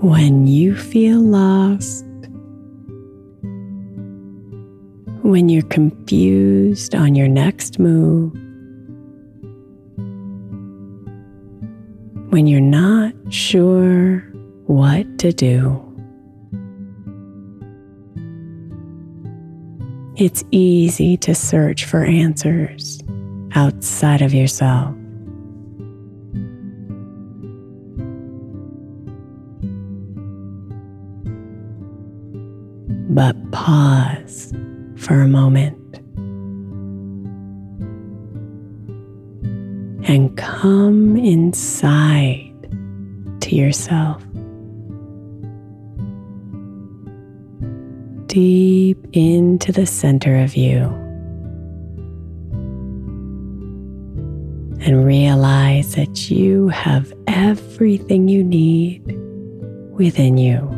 When you feel lost, when you're confused on your next move, when you're not sure what to do. It's easy to search for answers outside of yourself. But pause for a moment and come inside to yourself. Deep into the center of you. And realize that you have everything you need within you.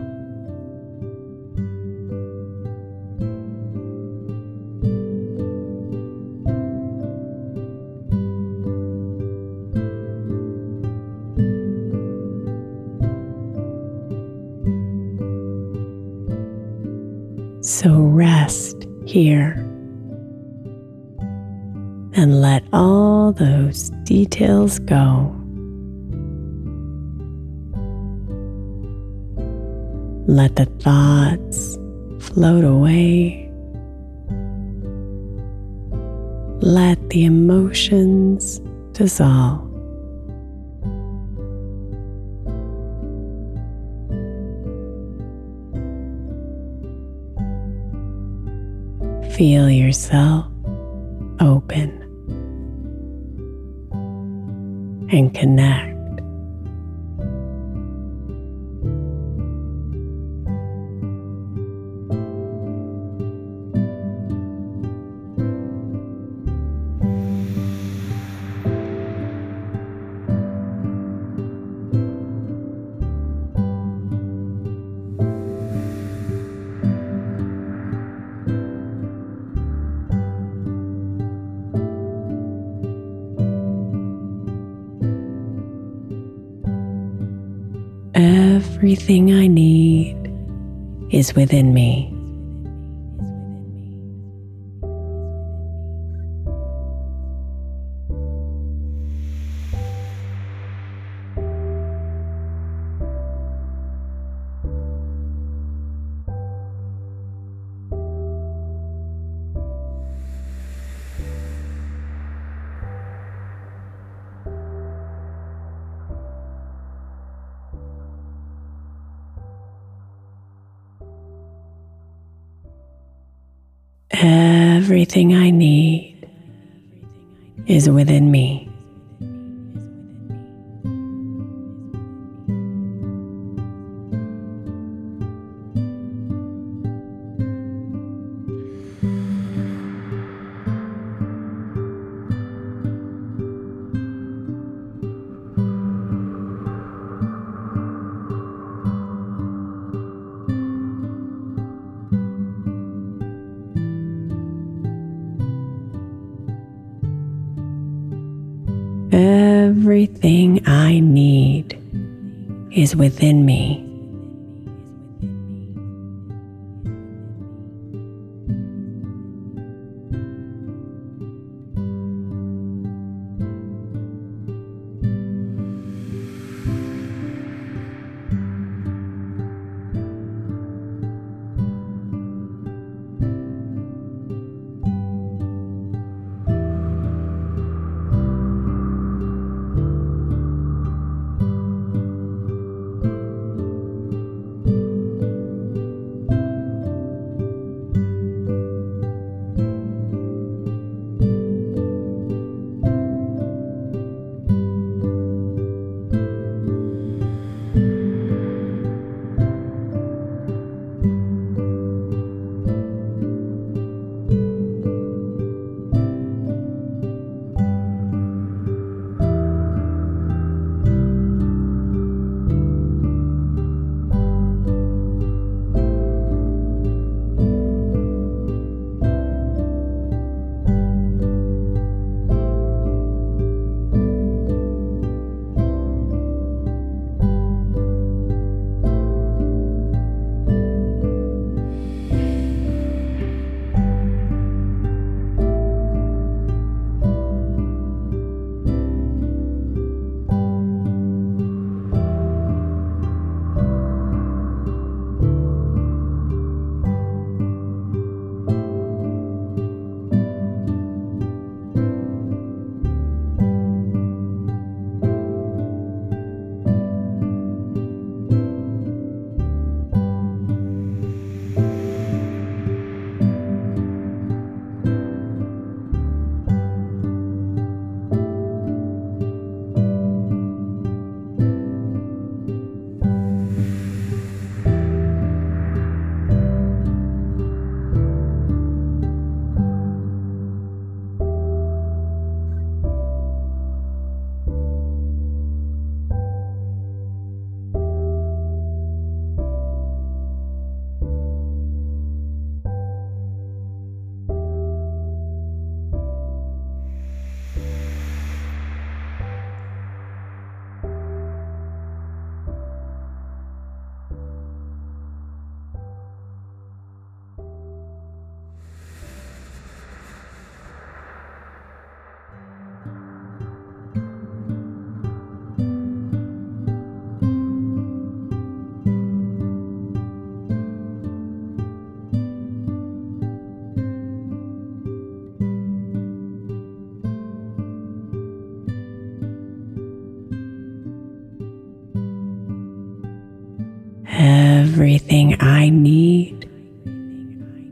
So rest here and let all those details go. Let the thoughts float away. Let the emotions dissolve. Feel yourself open and connect. Everything I need is within me. Everything I need is within me. Everything I need is within me.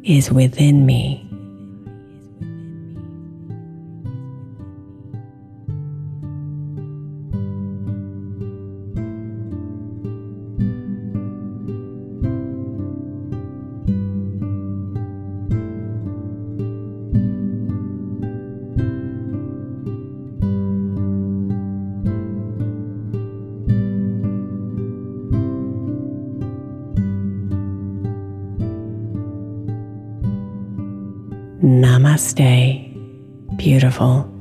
Is within me. Namaste, beautiful.